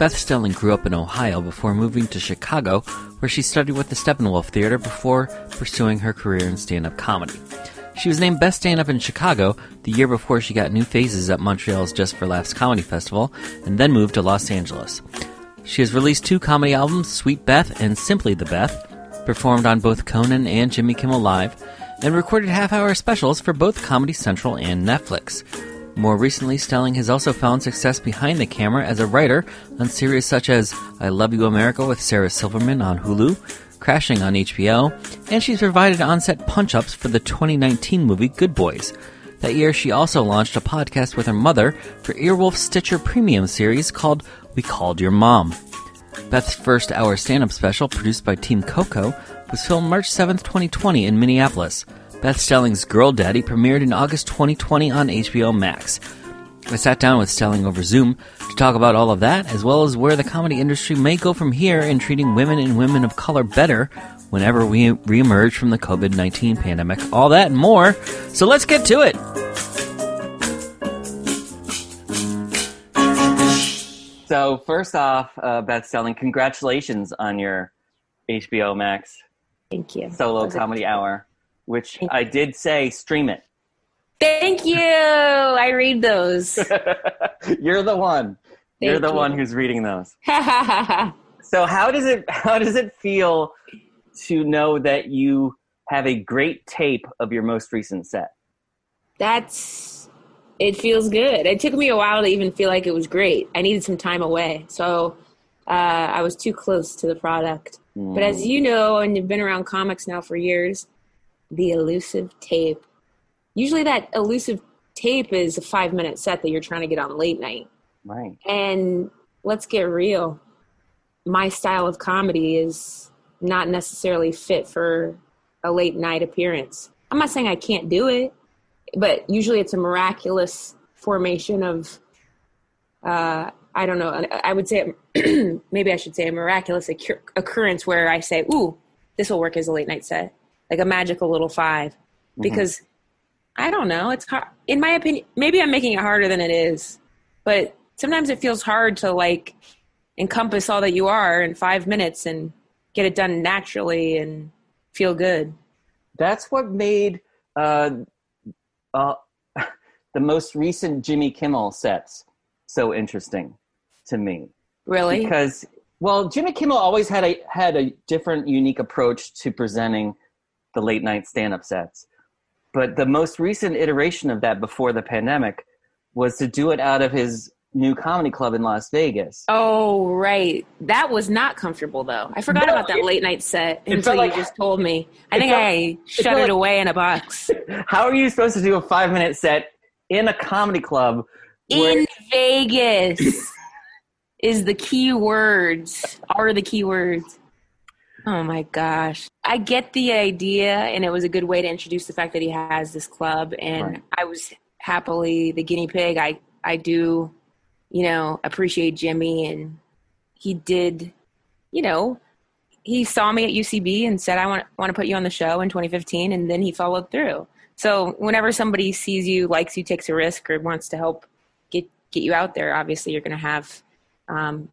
Beth Stelling grew up in Ohio before moving to Chicago, where she studied with the Steppenwolf Theater before pursuing her career in stand up comedy. She was named Best Stand Up in Chicago the year before she got new faces at Montreal's Just for Laughs Comedy Festival, and then moved to Los Angeles. She has released two comedy albums, Sweet Beth and Simply the Beth, performed on both Conan and Jimmy Kimmel Live, and recorded half hour specials for both Comedy Central and Netflix. More recently, Stelling has also found success behind the camera as a writer on series such as I Love You America with Sarah Silverman on Hulu, Crashing on HBO, and she's provided on set punch ups for the 2019 movie Good Boys. That year, she also launched a podcast with her mother for Earwolf Stitcher Premium series called We Called Your Mom. Beth's first hour stand up special, produced by Team Coco, was filmed March 7, 2020, in Minneapolis. Beth Stelling's Girl Daddy premiered in August 2020 on HBO Max. I sat down with Stelling over Zoom to talk about all of that, as well as where the comedy industry may go from here in treating women and women of color better whenever we reemerge from the COVID 19 pandemic. All that and more. So let's get to it. So, first off, uh, Beth Stelling, congratulations on your HBO Max Thank you. solo comedy hour, which I did say stream it. Thank you. I read those. You're the one. You're the you. one who's reading those. So how does it how does it feel to know that you have a great tape of your most recent set? That's it feels good. It took me a while to even feel like it was great. I needed some time away. So uh, I was too close to the product. But as you know, and you've been around comics now for years, the elusive tape. Usually that elusive tape is a five minute set that you're trying to get on late night. Right. And let's get real. My style of comedy is not necessarily fit for a late night appearance. I'm not saying I can't do it, but usually it's a miraculous formation of, uh, I don't know, I would say, maybe I should say a miraculous occur- occurrence where I say, ooh, this will work as a late night set, like a magical little 5 Because I don't know, it's hard. In my opinion, maybe I'm making it harder than it is, but sometimes it feels hard to like encompass all that you are in five minutes and get it done naturally and feel good. That's what made uh, uh, the most recent Jimmy Kimmel sets so interesting to me. Really? Because well, Jimmy Kimmel always had a had a different, unique approach to presenting the late night stand up sets. But the most recent iteration of that before the pandemic was to do it out of his new comedy club in Las Vegas. oh, right. That was not comfortable though. I forgot No, about that it- late night set until you like- just told me. I think felt- I shut it like- away in a box. How are you supposed to do a five minute set in a comedy club? where- in Vegas is the key words, are the key words. Oh my gosh. I get the idea, and it was a good way to introduce the fact that he has this club. And Right. I was happily the guinea pig. I, I do, you know, appreciate Jimmy, and he did, you know, he saw me at UCB and said, I want, want to put you on the show in 2015, and then he followed through. So whenever somebody sees you, likes you, takes a risk, or wants to help get get you out there, obviously you're going to have um,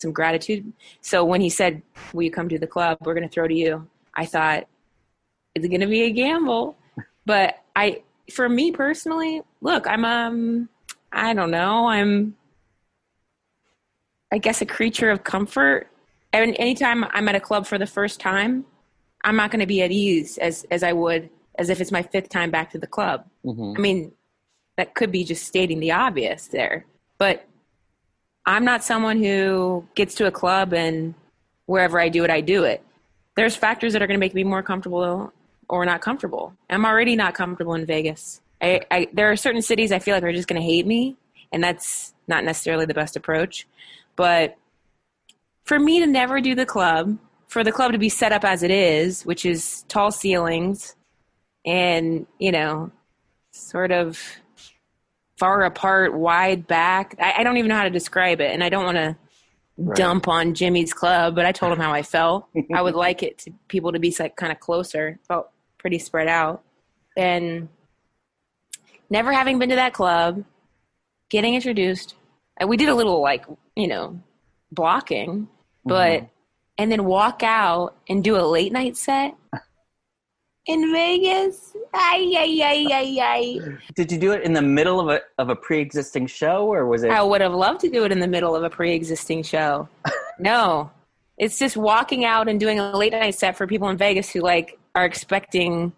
some gratitude. So when he said, "Will you come to the club? We're going to throw to you," I thought it's going to be a gamble, but I, for me personally, look, I'm um, I don't know, I'm, I guess a creature of comfort. And anytime I'm at a club for the first time, I'm not going to be at ease as as I would as if it's my fifth time back to the club. Mhm. I mean, that could be just stating the obvious there. But I'm not someone who gets to a club and wherever I do it, I do it. There's factors that are going to make me more comfortable or not comfortable. I'm already not comfortable in Vegas. I, I, there are certain cities I feel like are just going to hate me, and that's not necessarily the best approach. But for me to never do the club, for the club to be set up as it is, which is tall ceilings, and you know, sort of far apart, wide back. I, I don't even know how to describe it, and I don't want to Right. dump on Jimmy's club, but I told him how I felt. I would like it to people to be like kind of closer. Felt pretty spread out, and never having been to that club, getting introduced. And we did a little like you know blocking, but mm-hmm. and then walk out and do a late night set in Vegas. Ay ay ay ay ay. Did you do it in the middle of a of a pre-existing show, or was it? I would have loved to do it in the middle of a pre-existing show. no, it's just walking out and doing a late night set for people in Vegas who like are expecting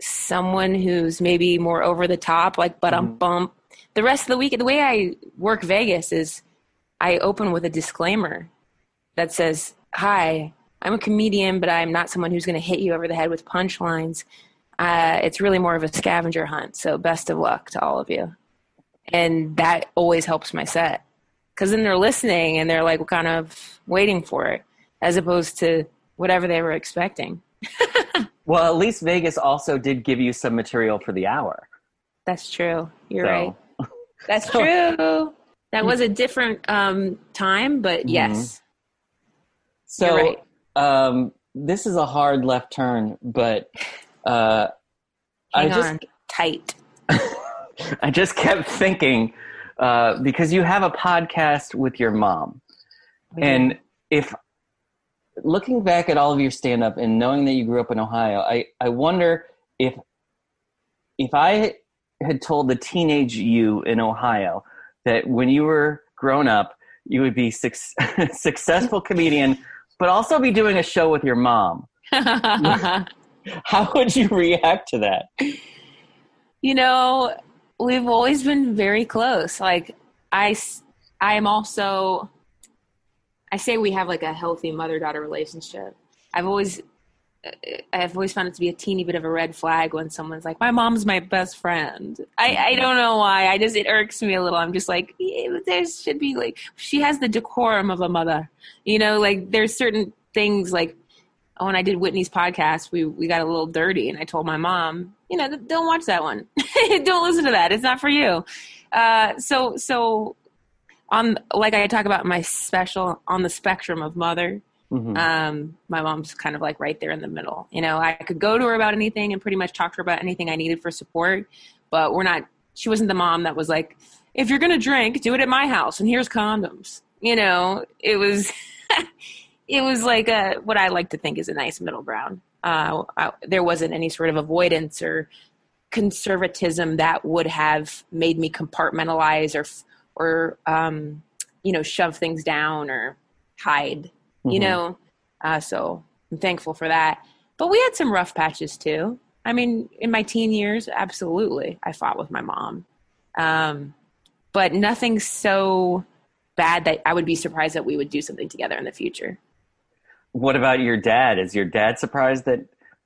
someone who's maybe more over the top, like but I'm mm-hmm. bump. The rest of the week, the way I work Vegas is I open with a disclaimer that says, "Hi, I'm a comedian, but I'm not someone who's going to hit you over the head with punchlines. Uh, it's really more of a scavenger hunt. So best of luck to all of you." and that always helps my set because then they're listening and they're like kind of waiting for it as opposed to whatever they were expecting Well, at least Vegas also did give you some material for the hour. that's true you're So- right that's So- true that was a different um, time but Mhm. yes So, You're right. um, this is a hard left turn, but uh, I just on. Tight. I just kept thinking uh, because you have a podcast with your mom, and if looking back at all of your stand up and knowing that you grew up in Ohio, I, I wonder if if I had told the teenage you in Ohio that when you were grown up you would be suc successful comedian but also be doing a show with your mom how would you react to that? You know we've always been very close. Like I, I am also i say we have like a healthy mother daughter relationship. I've always i've always found it to be a teeny bit of a red flag when someone's like my mom's my best friend. I i don't know why. I just it irks me a little. I'm just like yeah, there should be like she has the decorum of a mother. You know like there's certain things like when I did Whitney's podcast, we we got a little dirty, and I told my mom, you know, don't watch that one. don't listen to that. It's not for you. Uh, so so on like I talk about my special on the spectrum of mother. Mhm. Um, my mom's kind of like right there in the middle. You know, I could go to her about anything and pretty much talk to her about anything I needed for support, but we're not. She wasn't the mom that was like, if you're gonna drink, do it at my house, and here's condoms. You know, it was. it was like a what I like to think is a nice middle ground. Uh, I, there wasn't any sort of avoidance or conservatism that would have made me compartmentalize or or um, you know shove things down or hide. You Mhm. know, uh, so I'm thankful for that. But we had some rough patches too. I mean, in my teen years, absolutely, I fought with my mom, um, but nothing so bad that I would be surprised that we would do something together in the future. What about your dad? Is your dad surprised that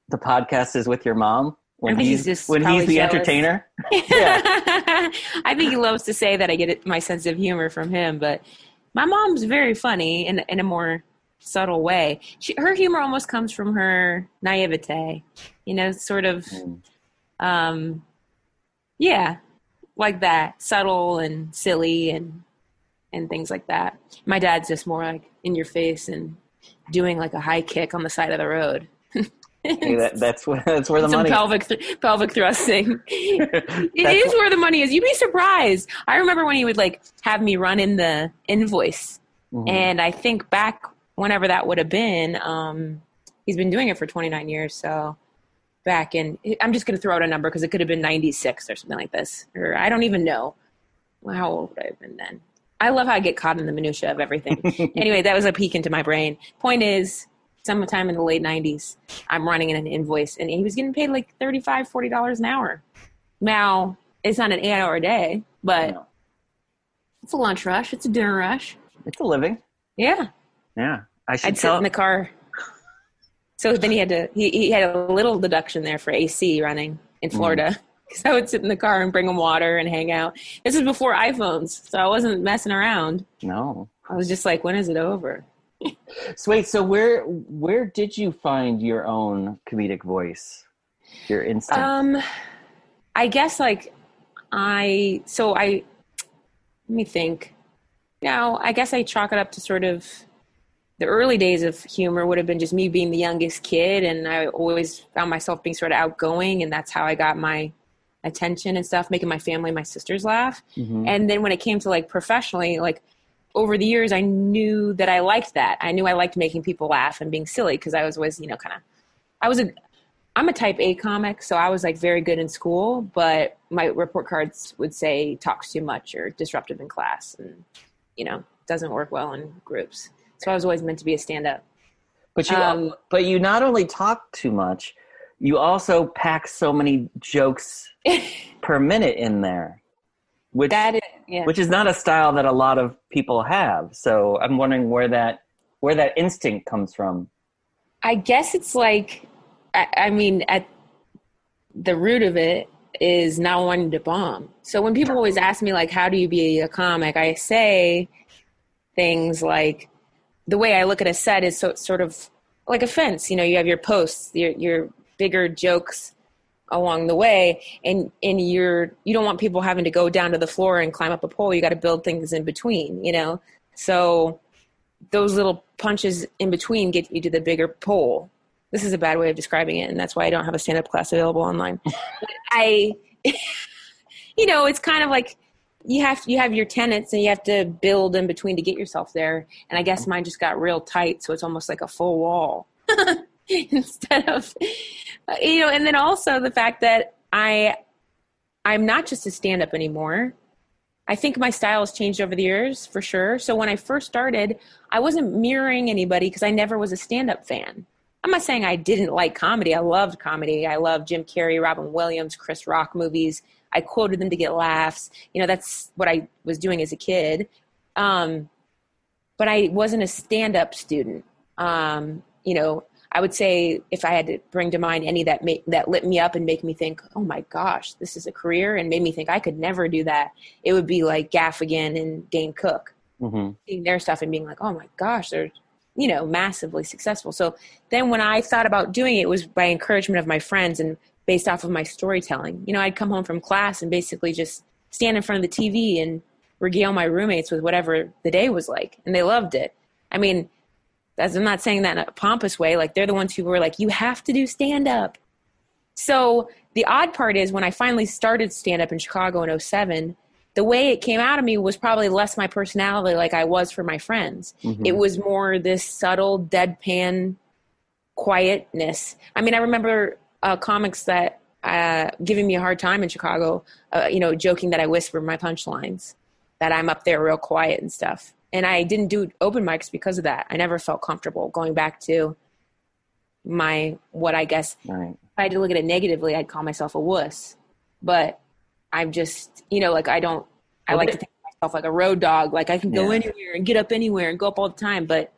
the podcast is with your mom when he's, he's when he's the jealous. entertainer? I think he loves to say that I get my sense of humor from him, but my mom's very funny in in a more subtle way. She, her humor almost comes from her naivete, you know, sort of, Mm. um, yeah, like that, subtle and silly and and things like that. My dad's just more like in your face and doing like a high kick on the side of the road. Hey, that, that's where that's where the Some money. pelvic th- pelvic thrusting. It is where the money is. You'd be surprised. I remember when he would like have me run in the invoice, Mhm. and I think back whenever that would have been. Um, he's been doing it for 29 years, so back in I'm just going to throw out a number because it could have been 96 or something like this, or I don't even know how old would I have been then. I love how I get caught in the minutia of everything. anyway, that was a peek into my brain. Point is, sometime in the late 90s, I'm running in an invoice, and he was getting paid like 35 40 dollars an hour. Now it's not an eight hour day, but No. it's a lunch rush. It's a dinner rush. It's a living. Yeah, Yeah, I should I'd sit in the car. So then he had to. He, he had a little deduction there for AC running in Mm. Because I would sit in the car and bring them water and hang out. This is before iPhones, so I wasn't messing around. no. I was just like, when is it over? So wait, so where where did you find your own comedic voice? Your instinct. Um, I guess like I so I let me think. Now I guess I chalk it up to sort of the early days of humor would have been just me being the youngest kid, and I always found myself being sort of outgoing, and that's how I got my attention and stuff, making my family, my sisters laugh. Mhm. And then when it came to like professionally, like over the years, I knew that I liked that. I knew I liked making people laugh and being silly because I was always, you know, kind of, I was a, I'm a type A comic, so I was like very good in school, but my report cards would say talks too much or disruptive in class and, you know, doesn't work well in groups. So I was always meant to be a stand up. But you, Um, but you not only talk too much, you also pack so many jokes per minute in there, which That is, yeah. which is not a style that a lot of people have. So I'm wondering where that where that instinct comes from. I guess it's like, I, I mean, at the root of it is not wanting to bomb. So when people always ask me, like, how do you be a comic? I say things like, the way I look at a set is so, sort of like a fence. You know, you have your posts, your, your bigger jokes along the way, and and you're you don't want people having to go down to the floor and climb up a pole. You got to build things in between. You know, so those little punches in between get you to the bigger pole. This is a bad way of describing it, and that's why I don't have a stand up class available online. But I, you know, it's kind of like you have you have your tenants and you have to build in between to get yourself there. And I guess mine just got real tight, so it's almost like a full wall instead of, uh, you know. And then also the fact that I, I'm not just a stand up anymore. I think my style has changed over the years for sure. So when I first started, I wasn't mirroring anybody because I never was a stand up fan. I'm not saying I didn't like comedy. I loved comedy. I loved Jim Carrey, Robin Williams, Chris Rock movies. I quoted them to get laughs. You know, that's what I was doing as a kid. Um, but I wasn't a stand up student. Um, you know, I would say if I had to bring to mind any that ma- that lit me up and make me think, oh my gosh, this is a career, and made me think I could never do that, it would be like Gaffigan and Dane Cook hmm seeing their stuff and being like, oh my gosh, they're you know massively successful. So then when I thought about doing it, it was by encouragement of my friends and based off of my storytelling. You know, I'd come home from class and basically just stand in front of the TV and regale my roommates with whatever the day was like, and they loved it. I mean, as I'm not saying that in a pompous way. Like they're the ones who were like, you have to do stand up. So the odd part is when I finally started stand up in Chicago in 07, the way it came out of me was probably less my personality like I was for my friends. Mhm. It was more this subtle, deadpan quietness. I mean, I remember uh, comics that uh, giving me a hard time in Chicago, uh, you know, joking that I whisper my punchlines, that I'm up there real quiet and stuff. And I didn't do open mics because of that. I never felt comfortable going back to my what I guess Right. if I had to look at it negatively, I'd call myself a wuss. But I'm just, you know, like I don't, I like to think of myself like a road dog. Like I can go Yeah. anywhere and get up anywhere and go up all the time. But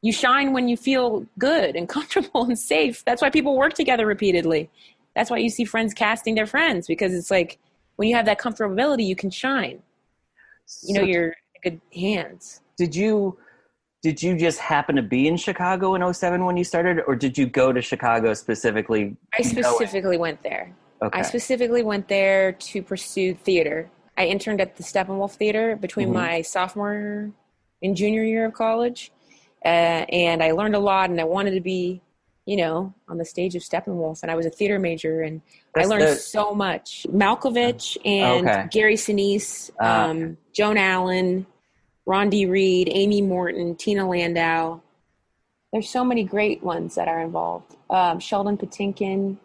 you shine when you feel good and comfortable and safe. That's why people work together repeatedly. That's why you see friends casting their friends because it's like when you have that comfortability, you can shine. You know, So you're good hands. did you did you just happen to be in Chicago in 07 when you started, or did you go to Chicago specifically? I specifically went there. Okay. I specifically went there to pursue theater. I interned at the Steppenwolf Theater between Mhm. my sophomore and junior year of college, uh, and I learned a lot. And I wanted to be, you know, on the stage of Steppenwolf. And I was a theater major, and That's I learned the- so much. Malkovich and Okay. Gary Sinise, Ah. um, Joan Allen, Rondi Reed, Amy Morton, Tina Landau. There's so many great ones that are involved. Um, Sheldon Patinkin,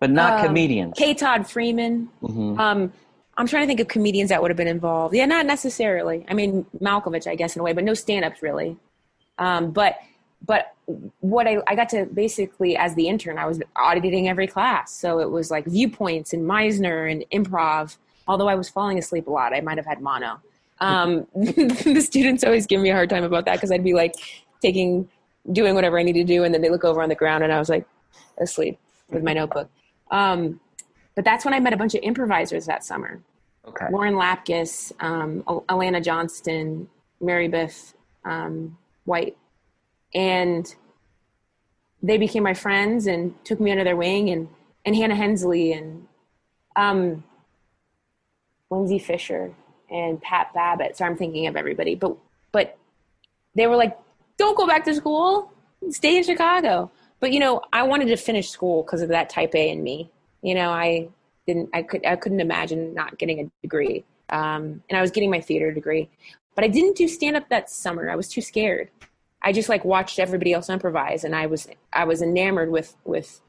but not um, comedians. K. Todd Freeman. Mhm. Um, I'm trying to think of comedians that would have been involved. Yeah, not necessarily. I mean, Malkovich, I guess, in a way, but no stand-ups really. Um, but but what I, I got to basically as the intern, I was auditing every class, so it was like viewpoints and Meisner and improv. Although I was falling asleep a lot, I might have had mono. Um, the students always give me a hard time about that because I'd be like taking, doing whatever I need to do, and then they look over on the ground, and I was like asleep with my notebook. Um, but that's when I met a bunch of improvisers that summer. okay. Lauren Lapkus, um, Alana Johnston, Mary Beth um, White. And they became my friends and took me under their wing and and Hannah Hensley and um, Lindsay Fisher and Pat Babbitt. So I'm thinking of everybody, but but they were like, "Don't go back to school. Stay in Chicago." But you know, I wanted to finish school because of that Type A in me. You know, I didn't. I could. I couldn't imagine not getting a degree. Um, and I was getting my theater degree, but I didn't do stand up that summer. I was too scared. I just like watched everybody else improvise, and I was I was enamored with with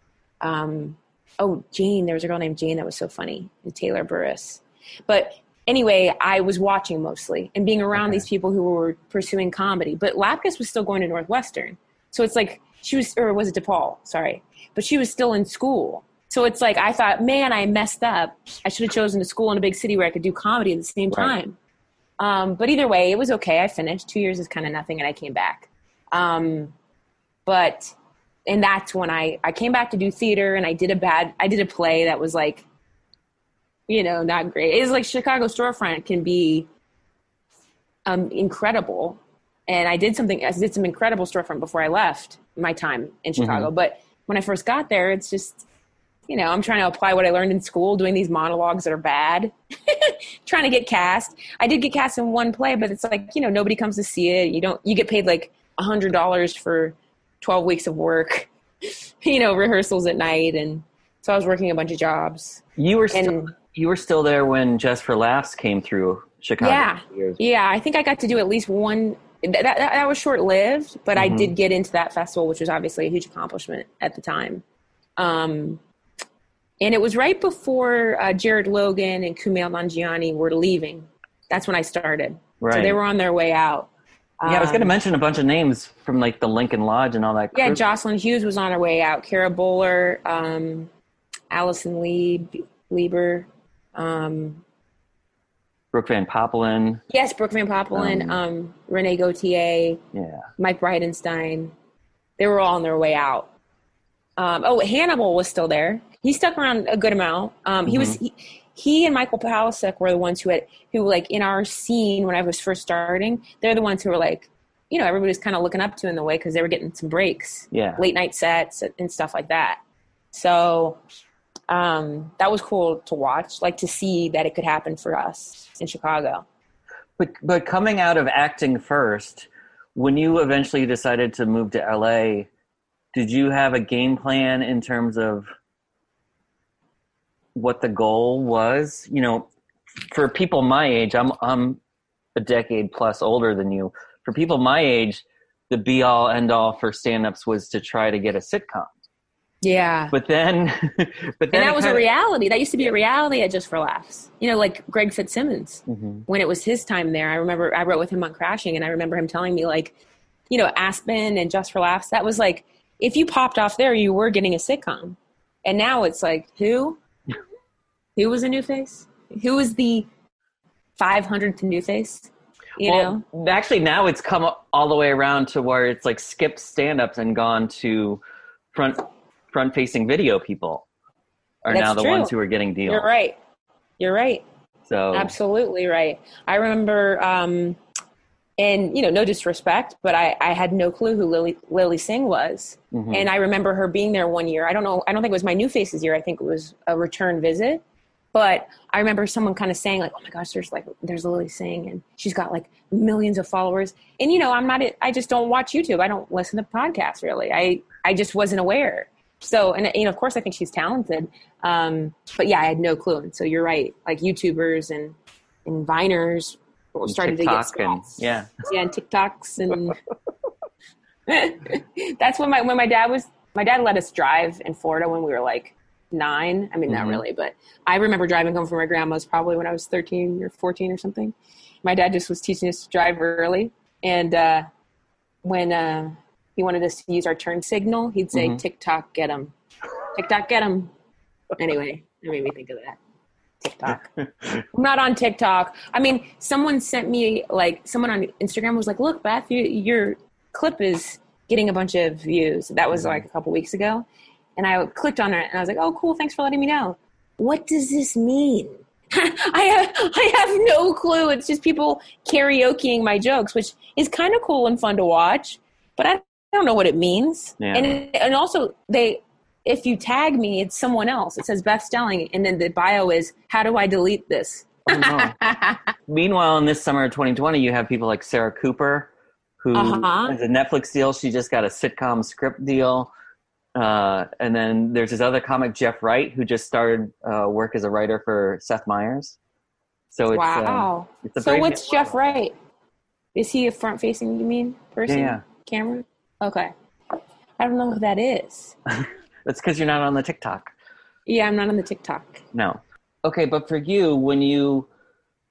um, oh Jane. There was a girl named Jane that was so funny, and Taylor Burris. But anyway, I was watching mostly and being around okay. these people who were pursuing comedy. But Lapkus was still going to Northwestern, so it's like she was, or was it DePaul? Sorry, but she was still in school. So it's like I thought, man, I messed up. I should have chosen a school in a big city where I could do comedy at the same time. Um, but either way, it was okay. I finished. Two years is kind of nothing, and I came back. Um, but and that's when I I came back to do theater, and I did a bad I did a play that was like, you know, not great. It's like Chicago storefront can be um, incredible, and I did something. I did some incredible storefront before I left my time in Chicago. Mm-hmm. But when I first got there, it's just you know, I'm trying to apply what I learned in school, doing these monologues that are bad, trying to get cast. I did get cast in one play, but it's like, you know, nobody comes to see it. You don't, you get paid like a hundred dollars for 12 weeks of work, you know, rehearsals at night. And so I was working a bunch of jobs. You were still, and, you were still there when Just for Laughs came through Chicago. Yeah. Yeah. I think I got to do at least one. That, that, that was short lived, but mm-hmm. I did get into that festival, which was obviously a huge accomplishment at the time. Um, and it was right before uh, Jared Logan and Kumail Nanjiani were leaving. That's when I started. Right. So they were on their way out. Yeah, um, I was going to um, mention a bunch of names from like the Lincoln Lodge and all that. Yeah, Jocelyn Hughes was on her way out. Kara Bowler, um, Allison Lee, Lieber, um, Brooke Van Poppelen. Yes, Brooke Van Poppelen, um, um, Renee Gautier, yeah, Mike Bridenstine. They were all on their way out. Um, oh, Hannibal was still there. He stuck around a good amount. Um, he mm-hmm. was he, he and Michael Palascak were the ones who had who like in our scene when I was first starting. They're the ones who were like, you know, everybody was kind of looking up to in the way because they were getting some breaks, yeah, late night sets and stuff like that. So um, that was cool to watch, like to see that it could happen for us in Chicago. But but coming out of acting first, when you eventually decided to move to LA, did you have a game plan in terms of what the goal was. You know, for people my age, I'm I'm a decade plus older than you. For people my age, the be all end all for stand ups was to try to get a sitcom. Yeah. But then but then And that was kinda, a reality. That used to be a reality at Just for Laughs. You know, like Greg Fitzsimmons. Mm-hmm. When it was his time there, I remember I wrote with him on Crashing and I remember him telling me like, you know, Aspen and Just for Laughs, that was like if you popped off there, you were getting a sitcom. And now it's like, who? Who was a new face? Who was the 500th new face? You well, know? Actually, now it's come all the way around to where it's like skipped stand ups and gone to front front facing video people are That's now the true. ones who are getting deals. You're right. You're right. So absolutely right. I remember, um, and you know, no disrespect, but I, I had no clue who Lilly Lilly Singh was, mm-hmm. and I remember her being there one year. I don't know. I don't think it was my New Faces year. I think it was a return visit, but I remember someone kind of saying like, "Oh my gosh, there's like there's Lilly Singh, and she's got like millions of followers." And you know, I'm not. I just don't watch YouTube. I don't listen to podcasts really. I I just wasn't aware. So, and know, of course, I think she's talented. Um, but yeah, I had no clue. And so you're right. Like YouTubers and and Viners started TikTok to get spots. And, yeah, yeah, and TikToks and. that's when my when my dad was my dad let us drive in Florida when we were like nine. I mean, mm-hmm. not really, but I remember driving home from my grandma's probably when I was 13 or 14 or something. My dad just was teaching us to drive early. And uh, when uh, he wanted us to use our turn signal, he'd say, mm-hmm. TikTok, get him. TikTok, get him. Anyway, that made me think of that. TikTok. I'm not on TikTok. I mean, someone sent me, like, someone on Instagram was like, look, Beth, you, your clip is getting a bunch of views. That was like a couple weeks ago. And I clicked on it and I was like, oh, cool. Thanks for letting me know. What does this mean? I have, I have no clue. It's just people karaokeing my jokes, which is kind of cool and fun to watch. But I don't know what it means. Yeah. And and also they if you tag me, it's someone else. It says Beth Stelling, and then the bio is how do I delete this? Oh, no. Meanwhile, in this summer of 2020, you have people like Sarah Cooper, who Uh-huh. has a Netflix deal. She just got a sitcom script deal. Uh, and then there's this other comic, Jeff Wright, who just started uh, work as a writer for Seth Meyers. So it's uh, wow. it's a so what's Jeff. Wright? Is he a front facing? You mean person? Yeah, Camera? Okay. I don't know who that is. That's because you're not on the TikTok. Yeah, I'm not on the TikTok. No. Okay, but for you, when you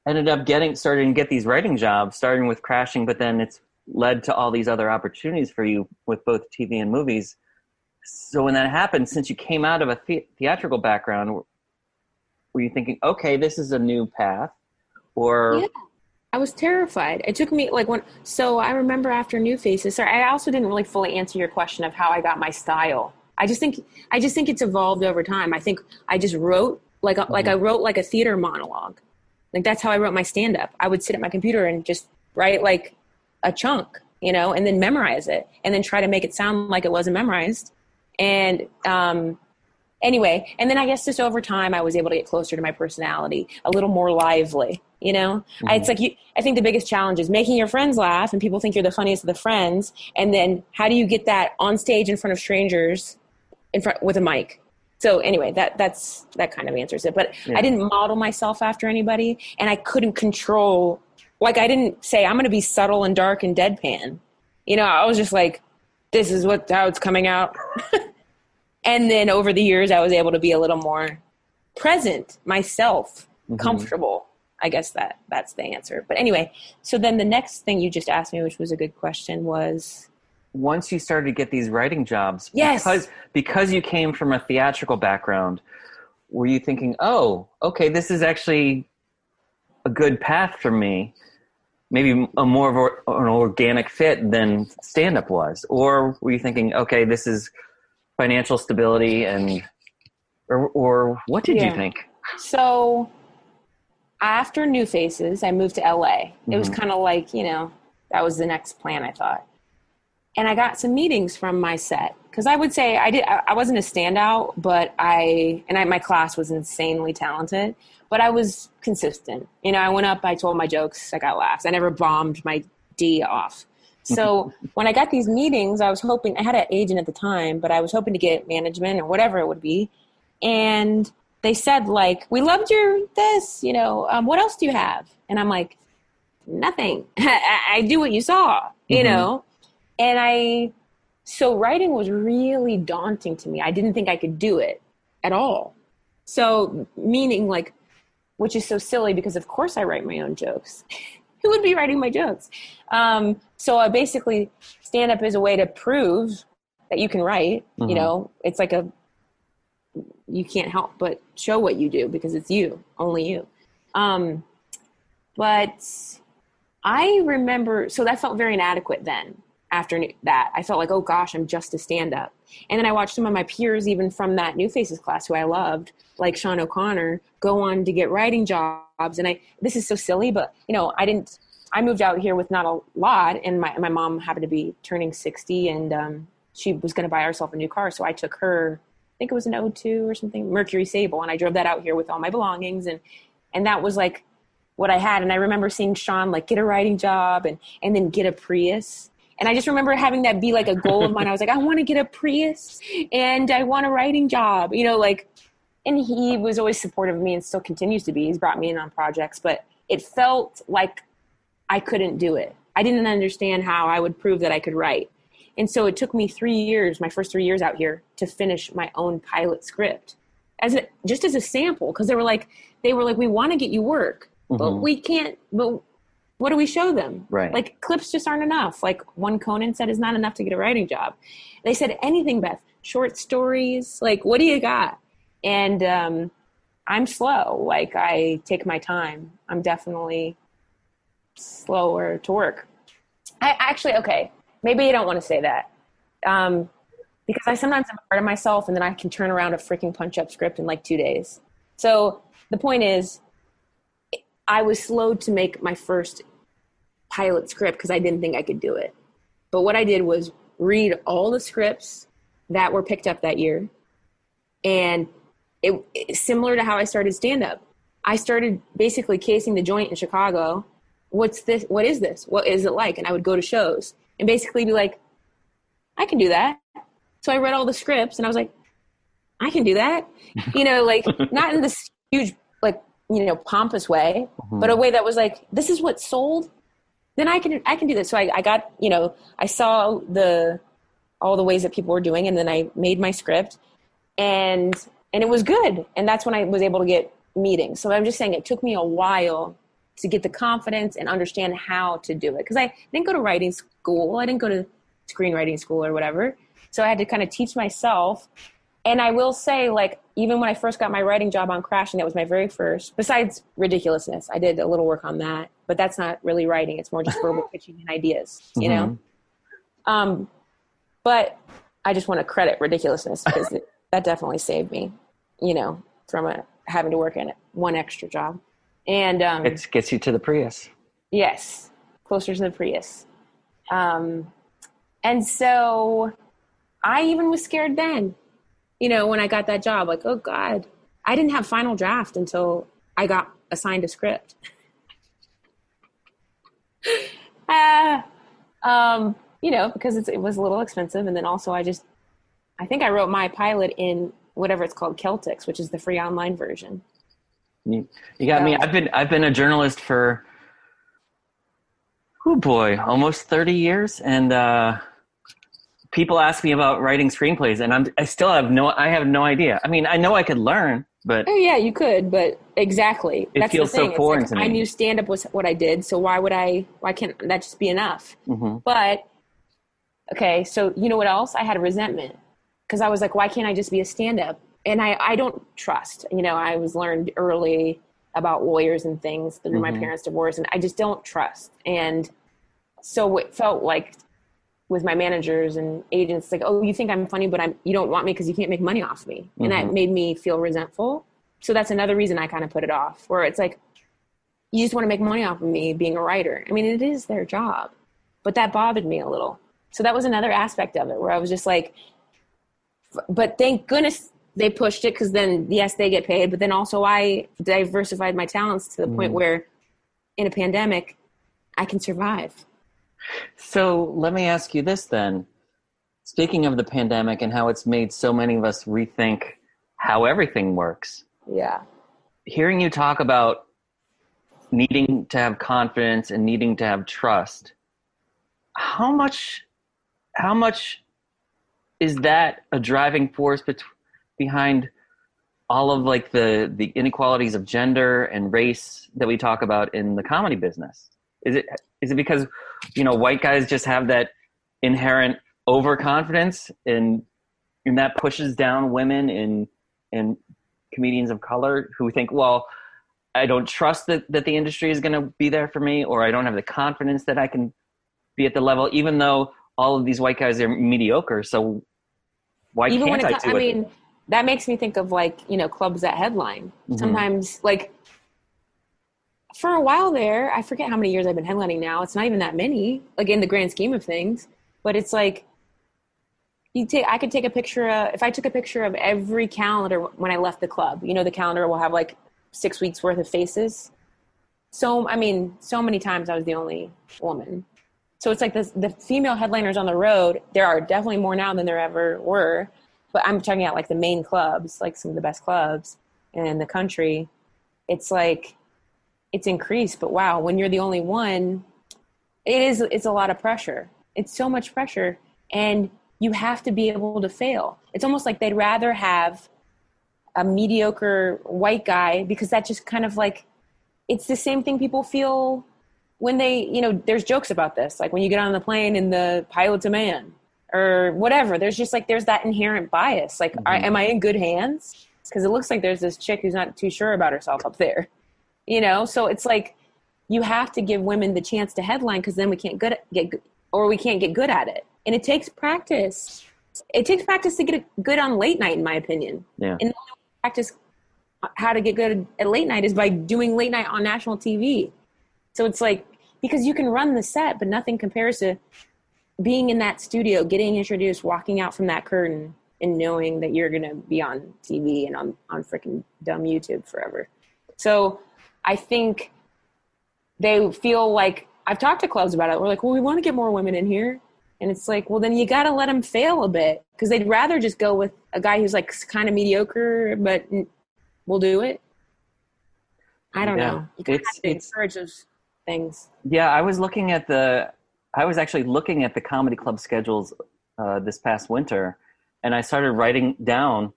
ended up getting starting to get these writing jobs, starting with crashing, but then it's led to all these other opportunities for you with both TV and movies. So when that happened, since you came out of a the- theatrical background, were you thinking, okay, this is a new path, or Yeah. I was terrified. It took me like when so I remember after New Faces. Sorry, I also didn't really fully answer your question of how I got my style. I just think I just think it's evolved over time. I think I just wrote like a, like I wrote like a theater monologue. Like that's how I wrote my stand up. I would sit at my computer and just write like a chunk, you know, and then memorize it and then try to make it sound like it wasn't memorized. And um anyway, and then I guess just over time, I was able to get closer to my personality, a little more lively. You know, I, it's mm-hmm. like you. I think the biggest challenge is making your friends laugh, and people think you're the funniest of the friends. And then, how do you get that on stage in front of strangers, in front with a mic? So anyway, that that's that kind of answers it. But Yeah. I didn't model myself after anybody, and I couldn't control. Like I didn't say I'm going to be subtle and dark and deadpan. You know, I was just like, this is what how it's coming out. and then over the years i was able to be a little more present myself mm-hmm. comfortable i guess that that's the answer but anyway so then the next thing you just asked me which was a good question was once you started to get these writing jobs, Yes. because because you came from a theatrical background, were you thinking, oh, okay, this is actually a good path for me? Maybe a more of a- an organic fit than stand up was, or were you thinking, okay, this is financial stability and, or or what did you think? so after new faces i moved to la it was Mhm. kind of like you know that was the next plan i thought. And i got some meetings from my set because i would say i did I, I wasn't a standout but i and I, my class was insanely talented but i was consistent. You know i went up i told my jokes i got laughs. I never bombed my d off. So when i got these meetings i was hoping i had an agent at the time but i was hoping to get management or whatever it would be. And they said like we loved your this you know um, what else do you have? And i'm like nothing. I, I do what you saw you Mhm. know? And i so writing was really daunting to me. I didn't think i could do it at all. So meaning like which is so silly because of course i write my own jokes. Who would be writing my jokes? Um, so I basically stand up is a way to prove that you can write Mhm. you know? It's like a you can't help but show what you do because it's you only you. Um, but i remember so that felt very inadequate then after that. I felt like oh gosh i'm just a stand-up. And then i watched some of my peers even from that new faces class who i loved like sean o'connor go on to get writing jobs. And i this is so silly but you know i didn't i moved out here with not a lot and my, my mom happened to be turning 60 and um, she was going to buy herself a new car so i took her think it was an o2 or something mercury sable and i drove that out here with all my belongings and and that was like what I had. And I remember seeing Sean like get a writing job and and then get a Prius. And I just remember having that be like a goal of mine. I was like, I want to get a Prius and I want a writing job, you know, like and he was always supportive of me and still continues to be. He's brought me in on projects, but it felt like I couldn't do it. I didn't understand how I would prove that I could write. And so it took me three years, my first three years out here, to finish my own pilot script. As a, just as a sample because they were like they were like we want to get you work but Mhm. we can't but what do we show them? Right. like clips just aren't enough. Like one conan said is not enough to get a writing job. They said anything beth short stories like what do you got? And um i'm slow. Like i take my time. I'm definitely slower to work. I actually okay maybe i don't want to say that um because I sometimes am hard on myself and then I can turn around a freaking punch up script in like two days. So the point is, I was slow to make my first pilot script because I didn't think I could do it. But what I did was read all the scripts that were picked up that year. And it, it similar to how I started stand up. I started basically casing the joint in Chicago. What's this? What is this? What is it like? And I would go to shows and basically be like, I can do that. So I read all the scripts and I was like, I can do that. You know, like not in this huge, like, you know, pompous way, mm-hmm. but a way that was like, this is what sold. Then I can, I can do this. So I, I got, you know, I saw the, all the ways that people were doing and then I made my script and, and it was good. And that's when I was able to get meetings. So I'm just saying it took me a while to get the confidence and understand how to do it. Because I didn't go to writing school, I didn't go to screenwriting school or whatever. So I had to kind of teach myself. And I will say, like, even when I first got my writing job on Crashing, that was my very first, besides ridiculousness, I did a little work on that, but that's not really writing. It's more just verbal pitching and ideas, you mm-hmm. know? Um, but I just want to credit ridiculousness because it, that definitely saved me, you know, from a, having to work in one extra job. And um, it gets you to the Prius. Yes, closer to the Prius. Um, and so I even was scared then, you know, when I got that job, like, oh God, I didn't have final draft until I got assigned a script. uh, um, you know, because it was a little expensive. And then also I just, I think I wrote my pilot in whatever it's called, Celtx, which is the free online version. You, you got so, me. I've been I've been a journalist for oh boy, almost thirty years, and uh, people ask me about writing screenplays, and I'm I still have no I have no idea. I mean, I know I could learn, but oh yeah, you could, but exactly. It That's feels so foreign like, to me. I knew stand up was what I did, so why would I? Why can't that just be enough? Mm-hmm. But okay, so you know what else? I had a resentment because I was like, why can't I just be a stand up? And I, I don't trust. You know, I was learned early about lawyers and things through mm-hmm. my parents' divorce, and I just don't trust. And so it felt like with my managers and agents, like, oh, you think I'm funny, but I'm you don't want me because you can't make money off me, mm-hmm. and that mm-hmm. made me feel resentful. So that's another reason I kind of put it off, where it's like, you just want to make money off of me being a writer. I mean, it is their job, but that bothered me a little. So that was another aspect of it where I was just like, but thank goodness they pushed it because then yes they get paid but then also i diversified my talents to the mm. point where in a pandemic i can survive. So let me ask you this then. Speaking of the pandemic and how it's made so many of us rethink how everything works yeah. hearing you talk about needing to have confidence and needing to have trust how much how much is that a driving force between behind all of like the the inequalities of gender and race that we talk about in the comedy business? Is it is it because you know white guys just have that inherent overconfidence and and that pushes down women and and comedians of color who think well i don't trust that, that the industry is going to be there for me or i don't have the confidence that i can be at the level even though all of these white guys are mediocre so why even can't I, do I mean, that makes me think of like you know clubs that headline. Mm-hmm. sometimes like for a while there i forget how many years i've been headlining now it's not even that many like in the grand scheme of things but it's like you take i could take a picture of, if i took a picture of every calendar when i left the club you know the calendar will have like six weeks worth of faces. So i mean so many times i was the only woman. So it's like the, the female headliners on the road there are definitely more now than there ever were but I'm talking about like the main clubs, like some of the best clubs in the country. It's like it's increased, but wow, when you're the only one, it is it's a lot of pressure. It's so much pressure and you have to be able to fail. It's almost like they'd rather have a mediocre white guy because that just kind of like it's the same thing people feel when they, you know, there's jokes about this. Like when you get on the plane and the pilot's a man or whatever. There's just like there's that inherent bias. Like, mm-hmm. am I in good hands? Because it looks like there's this chick who's not too sure about herself up there, you know. So it's like you have to give women the chance to headline because then we can't good get or we can't get good at it, and it takes practice. It takes practice to get good on late night, in my opinion. Yeah. And practice how to get good at late night is by doing late night on national TV. So it's like because you can run the set, but nothing compares to being in that studio, getting introduced, walking out from that curtain, and knowing that you're gonna be on TV and on on freaking dumb YouTube forever. So I think they feel like I've talked to clubs about it. We're like, well, we want to get more women in here, and it's like, well, then you got to let them fail a bit because they'd rather just go with a guy who's like kind of mediocre, but we'll do it. I don't Yeah. know. You It's- have to it's- encourage those things. Yeah, I was looking at the. I was actually looking at the comedy club schedules uh, this past winter, and I started writing down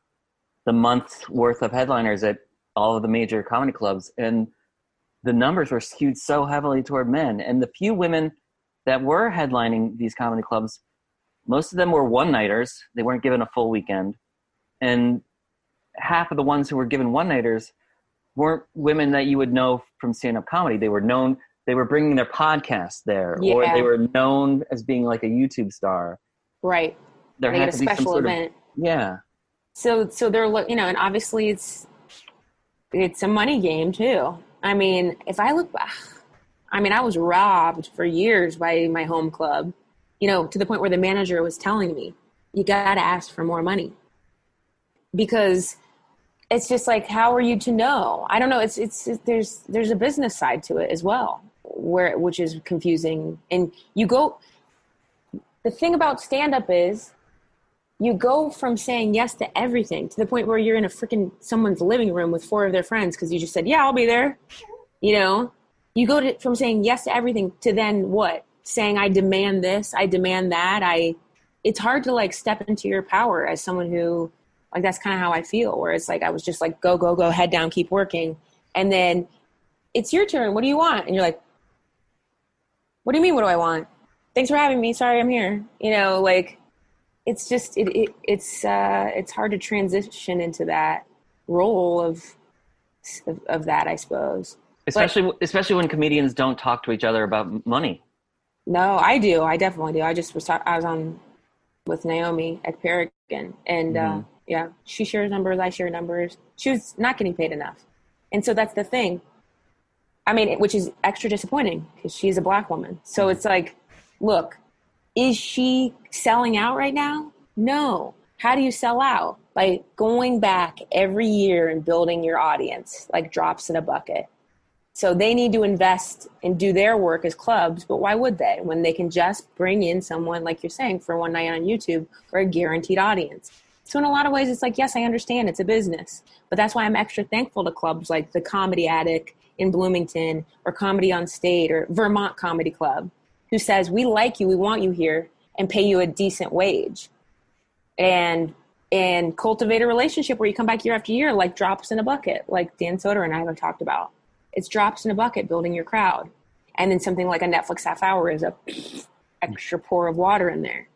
the month's worth of headliners at all of the major comedy clubs, and the numbers were skewed so heavily toward men. And the few women that were headlining these comedy clubs, most of them were one nighters. They weren't given a full weekend, and half of the ones who were given one nighters weren't women that you would know from stand up comedy. They were known they were bringing their podcast there or they were known as being like a YouTube star. Right. There they had a to be some special sort event. of yeah. so so they're look you know and obviously it's it's a money game too i mean if i look back i mean i was robbed for years by my home club you know to the point where the manager was telling me you got to ask for more money because it's just like how are you to know i don't know it's it's there's there's a business side to it as well where which is confusing and you go the thing about stand up is you go from saying yes to everything to the point where you're in a freaking someone's living room with four of their friends because you just said, "Yeah, I'll be there." You know, you go to from saying yes to everything to then what? Saying I demand this, I demand that. I it's hard to like step into your power as someone who like that's kind of how I feel where it's like I was just like go go go head down keep working and then it's your turn. What do you want? And you're like What do you mean what do I want? Thanks for having me. Sorry I'm here. You know, like it's just it, it it's uh it's hard to transition into that role of of, of that i suppose Especially especially when comedians don't talk to each other about money. no i do i definitely do i just was i was on with naomi at Paragon, and uh Mhm. yeah she shares numbers i share numbers she was not getting paid enough and so that's the thing i mean which is extra disappointing because she's a black woman so it's like look is she selling out right now? No. How do you sell out? By going back every year and building your audience like drops in a bucket. So they need to invest and do their work as clubs, but why would they when they can just bring in someone like you're saying for one night on YouTube for a guaranteed audience? So in a lot of ways it's like yes, I understand it's a business, but that's why I'm extra thankful to clubs like the Comedy Attic in Bloomington or Comedy on State or Vermont Comedy Club who says we like you we want you here and pay you a decent wage. And and cultivate a relationship where you come back year after year like drops in a bucket like dan soder and i have talked about. It's drops in a bucket building your crowd. And then something like a netflix half hour is a extra pour of water in there.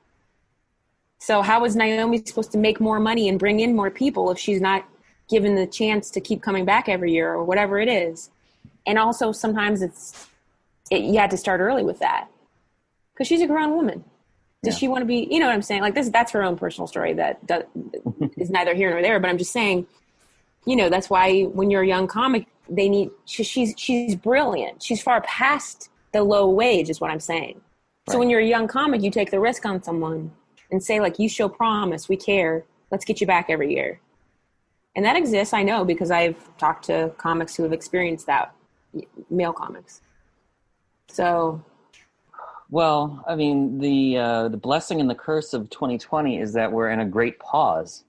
So how is naomi supposed to make more money and bring in more people if she's not given the chance to keep coming back every year or whatever it is and also sometimes it's it, you had to start early with that because she's a grown woman. Does Yeah. she want to be? You know what I'm saying? Like this, that's her own personal story that, that is neither here nor there. But I'm just saying, you know, that's why when you're a young comic, they need. She, she's she's brilliant. She's far past the low wage, is what I'm saying. So when you're a young comic, you take the risk on someone and say like, you show promise, we care. Let's get you back every year. And that exists, I know, because I've talked to comics who have experienced that, male comics. So Well, I mean, the uh, the blessing and the curse of 2020 is that we're in a great pause,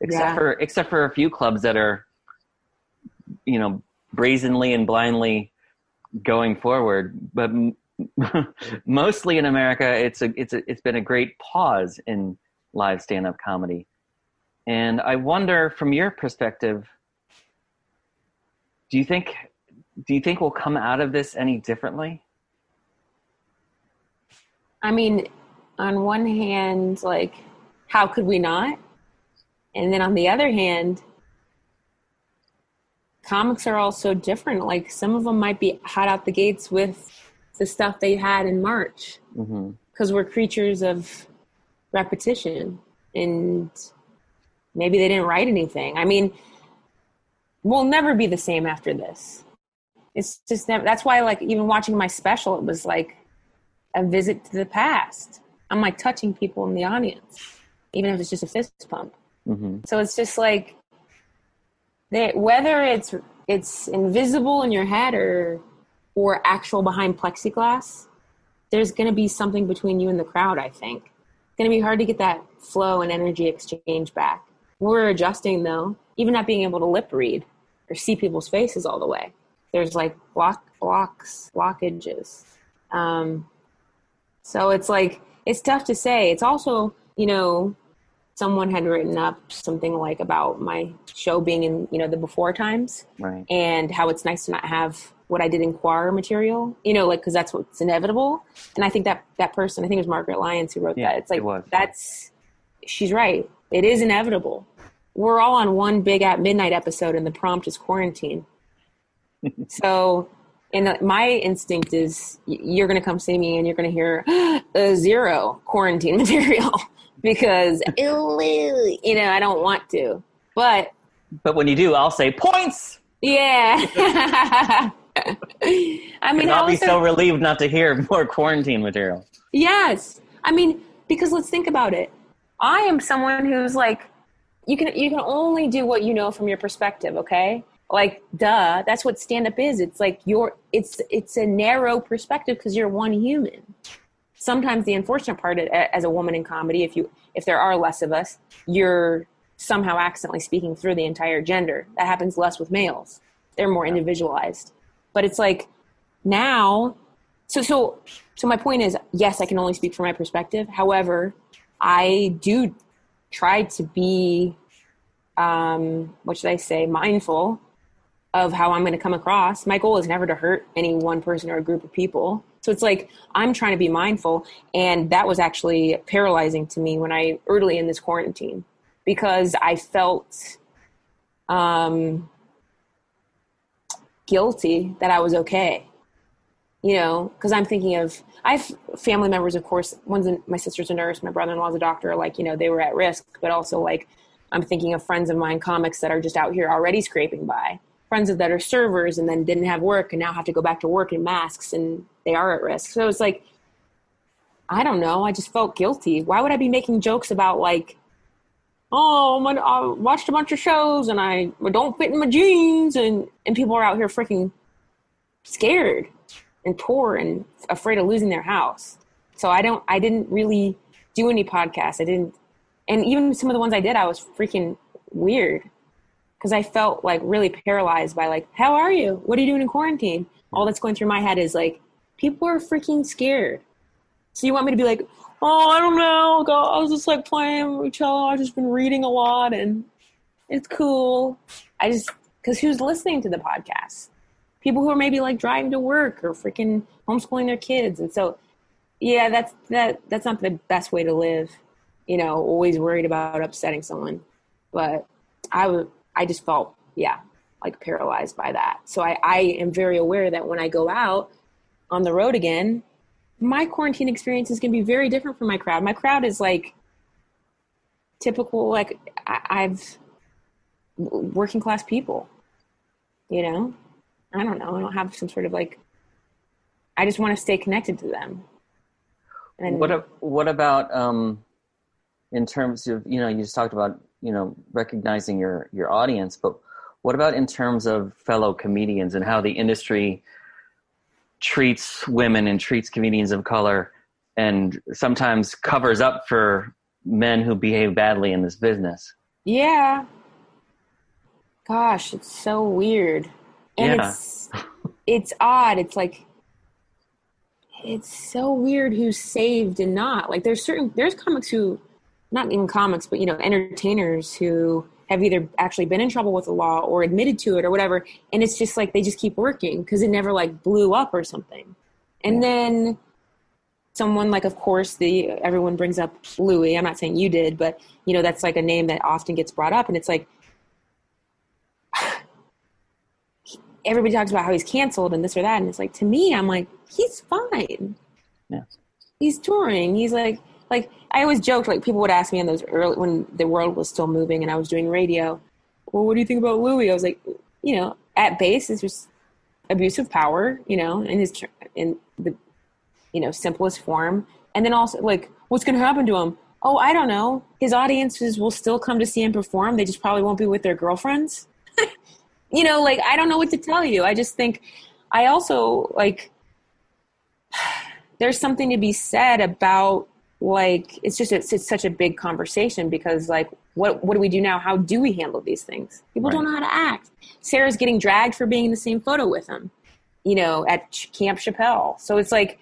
except Yeah. for except for a few clubs that are, you know, brazenly and blindly going forward. But m- mostly in America, it's a it's a it's been a great pause in live stand up comedy, and I wonder, from your perspective, do you think do you think we'll come out of this any differently? I mean, on one hand, like, how could we not? And then on the other hand, comics are all so different. Like, some of them might be hot out the gates with the stuff they had in March mm-hmm. because we're creatures of repetition and maybe they didn't write anything. I mean, we'll never be the same after this. It's just never, that's why, like, even watching my special, it was like, a visit to the past. I'm like touching people in the audience, even if it's just a fist pump. hmm So it's just like they, whether it's it's invisible in your head or or actual behind plexiglass, there's going to be something between you and the crowd. I think it's going to be hard to get that flow and energy exchange back. We're adjusting though, even not being able to lip read or see people's faces all the way. There's like block blocks blockages. Um, so it's like it's tough to say. It's also you know someone had written up something like about my show being in you know the before times Right. and how it's nice to not have what I did in choir material, you know, like because that's what's inevitable. And I think that that person, I think it was Margaret Lyons who wrote Yeah, that. It's like it was. that's she's right. It is inevitable. We're all on one big at midnight episode, and the prompt is quarantine. So, and uh, my instinct is you're going to come see me, and you're going to hear a zero quarantine material because you know I don't want to, but But when you do, I'll say points. yeah. I mean, I'll be so relieved not to hear more quarantine material. yes. I mean, because let's think about it. I am someone who's like, you can you can only do what you know from your perspective. Okay, like duh, that's what stand up is. It's like your it's it's a narrow perspective because you're one human. Sometimes the unfortunate part as a woman in comedy, if you if there are less of us, you're somehow accidentally speaking through the entire gender. That happens less with males. They're more individualized. But it's like now so so so my point is yes i can only speak from my perspective however i do try to be um what should i say mindful of how i'm going to come across my goal is never to hurt any one person or a group of people so it's like i'm trying to be mindful and that was actually paralyzing to me when i early in this quarantine because i felt um guilty that i was okay you know, because I'm thinking of I have family members, of course. One's in, my sister's a nurse, my brother-in-law's a doctor. Like you know, they were at risk, but also like I'm thinking of friends of mine, comics that are just out here already scraping by. Friends of that are servers and then didn't have work and now have to go back to work in masks and they are at risk. So it's like I don't know. I just felt guilty. Why would I be making jokes about like, oh, I watched a bunch of shows and I don't fit in my jeans and and people are out here freaking scared and poor and afraid of losing their house. So I don't I didn't really do any podcasts. I didn't and even some of the ones I did I was freaking weird cuz I felt like really paralyzed by like how are you? What are you doing in quarantine? All that's going through my head is like people are freaking scared. So you want me to be like, "Oh, I don't know. Go, I was just like playing cello. I've just been reading a lot and it's cool." I just cuz who's listening to the podcast? people who are maybe like driving to work or freaking homeschooling their kids and so yeah that's that that's not the best way to live you know always worried about upsetting someone but i would i just felt yeah like paralyzed by that so i i am very aware that when i go out on the road again my quarantine experience is going to be very different from my crowd my crowd is like typical like I, i've working class people you know I don't know. I don't have some sort of like. I just want to stay connected to them. And What what about um, in terms of you know you just talked about you know recognizing your your audience, but what about in terms of fellow comedians and how the industry treats women and treats comedians of color, and sometimes covers up for men who behave badly in this business? yeah, gosh, it's so weird, and Yeah. it's it's odd. It's like it's so weird who's saved and not. Like there's certain there's comics who, not even comics, but you know, entertainers who have either actually been in trouble with the law or admitted to it or whatever, and it's just like they just keep working because it never like blew up or something, and then someone like of course the everyone brings up louis. I'm not saying you did but you know that's like a name that often gets brought up. And it's like everybody talks about how he's canceled and this or that. And it's like to me i'm like he's fine. Yeah. he's touring. He's like like i always joked like people would ask me in those early when the world was still moving and i was doing radio well what do you think about louis i was like you know at base it's just abuse of power you know in his in the you know simplest form and then also like, what's going to happen to him? Oh, I don't know. His audiences will still come to see him perform. They just probably won't be with their girlfriends. you know, like I don't know what to tell you. I just think I also like there's something to be said about like it's just it's, it's such a big conversation because like what what do we do now? How do we handle these things? People right. don't know how to act. Sarah's getting dragged for being in the same photo with him, you know, at Camp Chappelle. So it's like,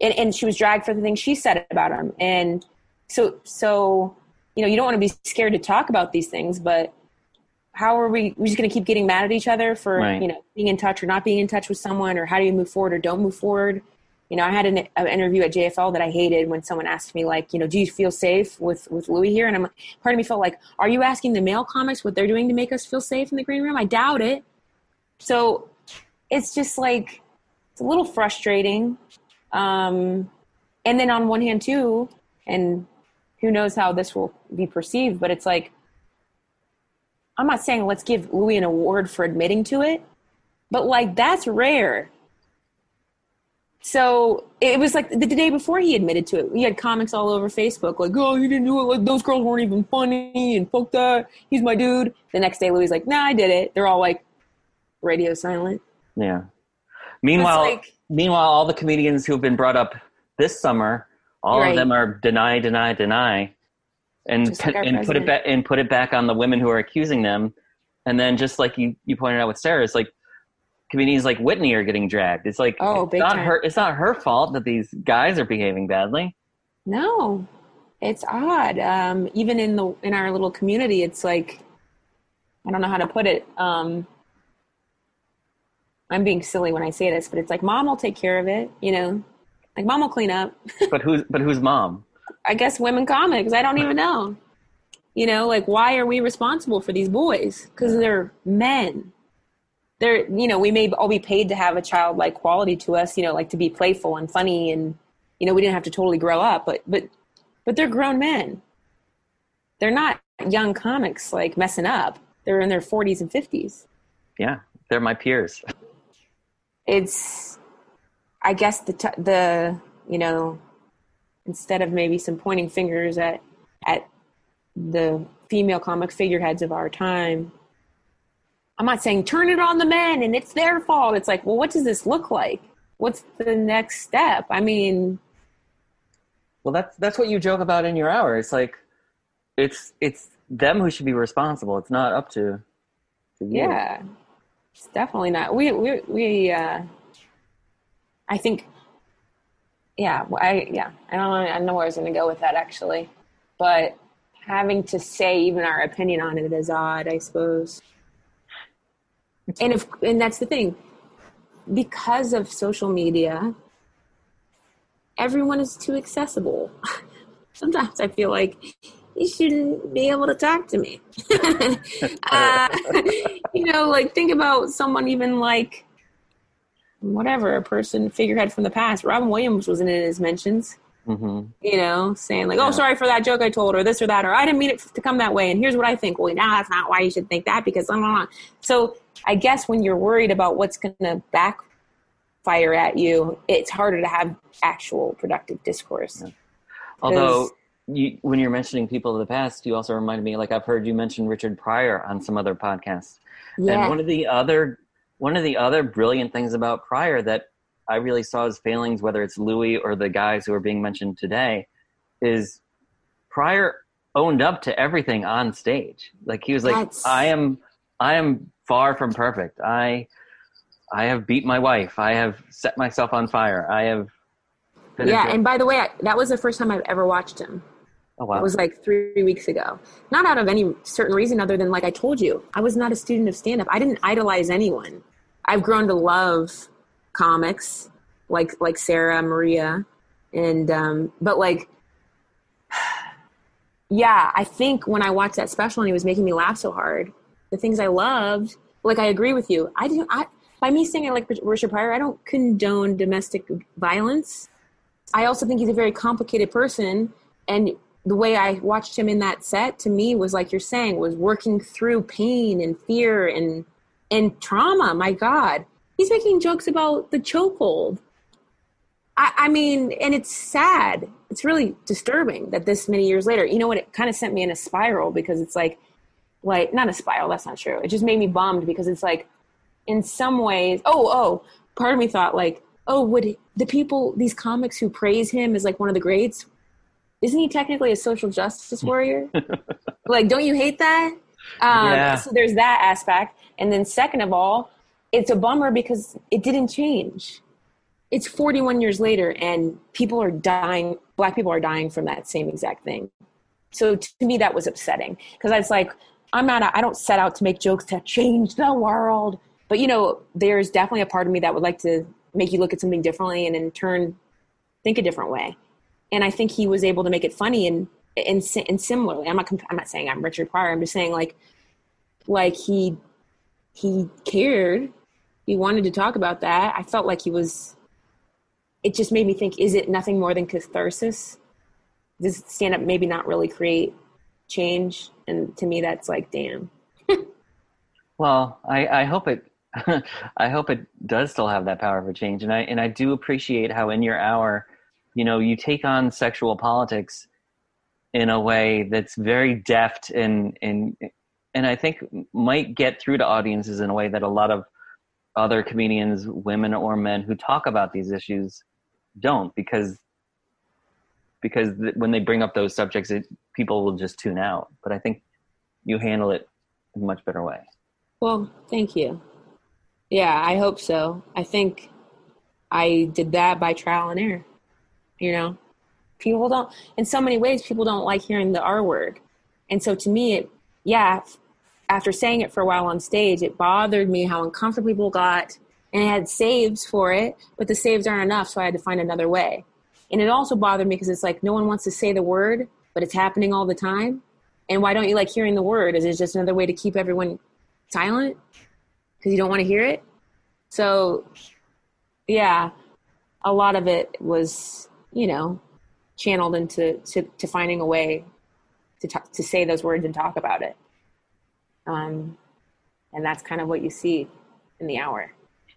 and, and she was dragged for the things she said about him, and so so you know you don't want to be scared to talk about these things, but how are we we're just going to keep getting mad at each other for right. you know being in touch or not being in touch with someone, or how do you move forward or don't move forward? You know, I had an, an, interview at JFL that I hated when someone asked me like, you know, do you feel safe with with Louis here? And I'm part of me felt like, are you asking the male comics what they're doing to make us feel safe in the green room? I doubt it. So it's just like it's a little frustrating. Um, and then on one hand too, and who knows how this will be perceived, but it's like I'm not saying let's give Louis an award for admitting to it, but like that's rare so it was like the day before he admitted to it. He had comics all over Facebook, like, "Oh, you didn't do it. Like those girls weren't even funny." And fuck that. He's my dude. The next day, Louis like, "Nah, I did it." They're all like, radio silent. Yeah. Meanwhile, like, meanwhile, all the comedians who have been brought up this summer, all right. of them are deny, deny, deny, and like and put it back and put it back on the women who are accusing them. And then, just like you you pointed out with Sarah, it's like comedians like Whitney are getting dragged. It's like oh, it's not time. her. It's not her fault that these guys are behaving badly. No, it's odd. Um, even in the in our little community, it's like I don't know how to put it. Um, I'm being silly when I say this, but it's like mom will take care of it. You know, like mom will clean up. but who's but who's mom? I guess women comics. I don't even know. You know, like why are we responsible for these boys? Because they're men they're you know we may all be paid to have a childlike quality to us you know like to be playful and funny and you know we didn't have to totally grow up but but but they're grown men. They're not young comics like messing up. They're in their 40s and 50s yeah they're my peers. It's i guess the t- the you know instead of maybe some pointing fingers at at the female comic figureheads of our time I'm not saying turn it on the men and it's their fault. It's like, well, what does this look like? What's the next step? I mean, well, that's that's what you joke about in your hour. It's like, it's it's them who should be responsible. It's not up to, to you. Yeah, it's definitely not. We we we. Uh, I think. Yeah, I yeah. I don't know. I don't know where I was going to go with that actually, but having to say even our opinion on it is odd. I suppose and if and that's the thing. Because of social media everyone is too accessible. Sometimes i feel like you shouldn't be able to talk to me. Uh, you know like think about someone even like whatever a person figurehead from the past. Robin williams wasn't in his mentions Mm-hmm. You know, saying like, "Oh, sorry for that joke I told," or this or that, or I didn't mean it to come that way, and here's what I think. Well, now that's not why you should think that because blah, blah. so I guess when you're worried about what's going to backfire at you, it's harder to have actual productive discourse. Yeah. Although, you, when you're mentioning people of the past, you also reminded me, like I've heard you mention Richard Pryor on some other podcasts, yeah. and one of the other one of the other brilliant things about Pryor that I really saw his failings, whether it's Louis or the guys who are being mentioned today, is Pryor owned up to everything on stage. Like he was like, That's... I am, I am far from perfect. I, I have beat my wife. I have set myself on fire. I have. Yeah, and by the way, I, that was the first time I've ever watched him. Oh, wow. It was like three weeks ago. Not out of any certain reason other than, like I told you, I was not a student of stand up. I didn't idolize anyone. I've grown to love comics like like Sarah Maria and um but like yeah I think when I watched that special and he was making me laugh so hard the things I loved like I agree with you. I do I by me saying I like Richard Pryor I don't condone domestic violence. I also think he's a very complicated person and the way I watched him in that set to me was like you're saying was working through pain and fear and and trauma my god He's making jokes about the chokehold. I, I mean, and it's sad. it's really disturbing that this many years later, you know what? It kind of sent me in a spiral because it's like, like not a spiral. That's not true. It just made me bummed because it's like, in some ways, oh, oh, part of me thought like, oh, would the people, these comics who praise him as like one of the greats, isn't he technically a social justice warrior? like, don't you hate that? Um, yeah. So there's that aspect. And then second of all, it's a bummer because it didn't change. It's 41 years later and people are dying, black people are dying from that same exact thing. So to me, that was upsetting because I was like, I'm not, I don't set out to make jokes to change the world. But you know, there's definitely a part of me that would like to make you look at something differently and in turn think a different way. And I think he was able to make it funny and and, and similarly, I'm not I'm not saying I'm Richard Pryor. I'm just saying like like he he cared. He wanted to talk about that. I felt like he was. It just made me think: Is it nothing more than catharsis? Does stand up maybe not really create change? And to me, that's like, damn. well, I, I hope it I hope it does still have that power for change. And I and I do appreciate how in your hour, you know, you take on sexual politics in a way that's very deft and and and I think might get through to audiences in a way that a lot of other comedians, women or men who talk about these issues don't because because when they bring up those subjects, it, people will just tune out. But I think you handle it in a much better way. Well, thank you. Yeah, I hope so. I think I did that by trial and error. You know, people don't, in so many ways, people don't like hearing the R word. And so to me, it, yeah, after saying it for a while on stage, it bothered me how uncomfortable people got. And I had saves for it, but the saves aren't enough, so I had to find another way. And it also bothered me because it's like no one wants to say the word, but it's happening all the time. And why don't you like hearing the word? Is it just another way to keep everyone silent? because you don't want to hear it. So, yeah, a lot of it was, you know, channeled into to, to finding a way to to say those words and talk about it. Um, and that's kind of what you see in the hour.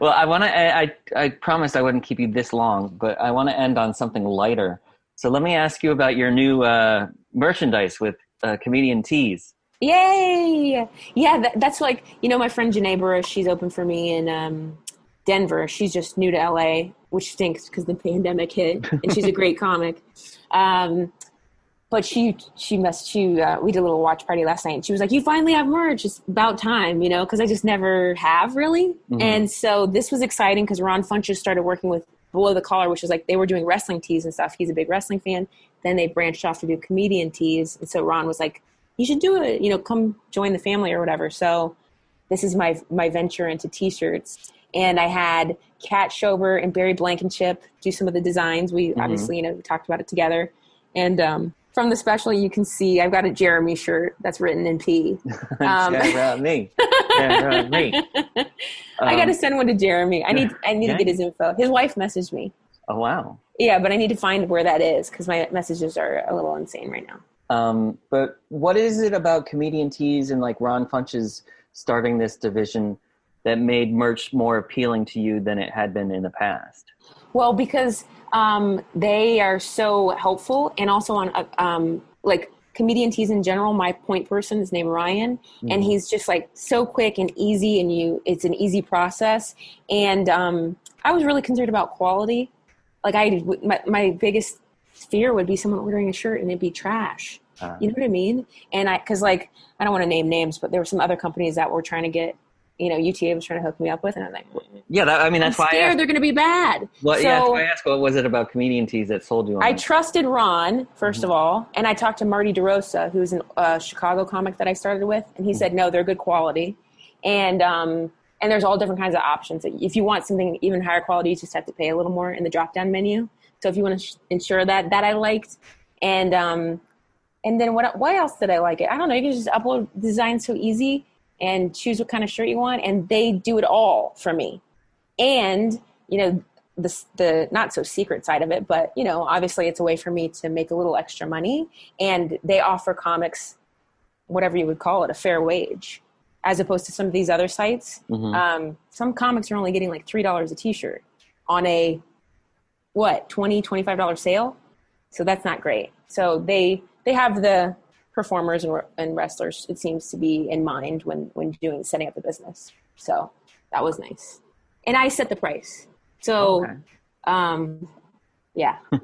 well, I want to. I, I I promised I wouldn't keep you this long, but I want to end on something lighter. So let me ask you about your new uh, merchandise with uh, comedian tees. Yay! Yeah, that, that's like you know my friend Janae Burris. She's open for me in um, Denver. She's just new to LA, which stinks because the pandemic hit, and she's a great comic. Um, but she she must she uh, we did a little watch party last night. and She was like, "You finally have merch. It's about time, you know," because I just never have really. Mm-hmm. And so this was exciting because Ron Funches started working with Below the Collar, which was like they were doing wrestling tees and stuff. He's a big wrestling fan. Then they branched off to do comedian tees, and so Ron was like, you should do it. You know, come join the family or whatever. So this is my my venture into t-shirts. And I had Kat Schober and Barry Blankenship do some of the designs. We mm-hmm. obviously, you know, we talked about it together. And um, from the special, you can see I've got a Jeremy shirt that's written in P. Um, Jeremy, Jeremy. Um, I got to send one to Jeremy. I need I need to get his info. His wife messaged me. Oh wow. Yeah, but I need to find where that is because my messages are a little insane right now. Um, but what is it about comedian tees and like Ron Funches starting this division that made merch more appealing to you than it had been in the past? Well, because um, they are so helpful, and also on uh, um, like comedian tees in general. My point person is named Ryan, mm-hmm. and he's just like so quick and easy, and you it's an easy process. And um, I was really concerned about quality. Like I, my, my biggest fear would be someone ordering a shirt and it'd be trash. Uh, you know what I mean? And I, cause like, I don't want to name names, but there were some other companies that were trying to get, you know, UTA was trying to hook me up with, and I'm like, yeah, that, I mean, that's why I'm why scared they're going to be bad. Well, so, yeah, that's why I asked. What was it about comedian tees that sold you? On I trusted Ron 1st mm-hmm. of all, and I talked to Marty DeRosa, who's a uh, Chicago comic that I started with, and he mm-hmm. said, no, they're good quality, and um, and there's all different kinds of options. If you want something even higher quality, you just have to pay a little more in the drop down menu. So if you want to sh- ensure that, that I liked, and um, and then what what else did I like it? I don't know. You can just upload design so easy and choose what kind of shirt you want, and they do it all for me. And you know the the not so secret side of it, but you know obviously it's a way for me to make a little extra money, and they offer comics, whatever you would call it, a fair wage, as opposed to some of these other sites. Mm-hmm. Um, some comics are only getting like three dollars a T-shirt on a what 20 25 dollar sale so that's not great so they they have the performers and, and wrestlers it seems to be in mind when when doing setting up the business. So that was nice. And i set the price. So Okay. um yeah.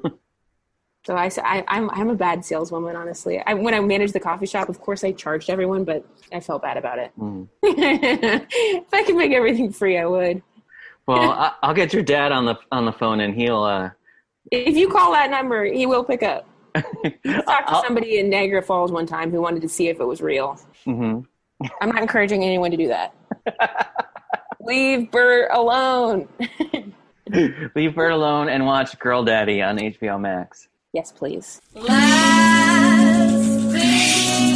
So I, I i'm i'm a bad saleswoman honestly. I, when i managed the coffee shop of course i charged everyone but i felt bad about it. Mm. if i could make everything free i would. Well, I, I'll get your dad on the on the phone, and he'll. Uh, if you call that number he will pick up I talked to somebody in Niagara Falls one time who wanted to see if it was real. Mhm. I'm not encouraging anyone to do that. Leave Bert alone. Leave Bert alone and watch Girl Daddy on HBO Max. yes, please. Last thing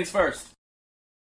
Things first.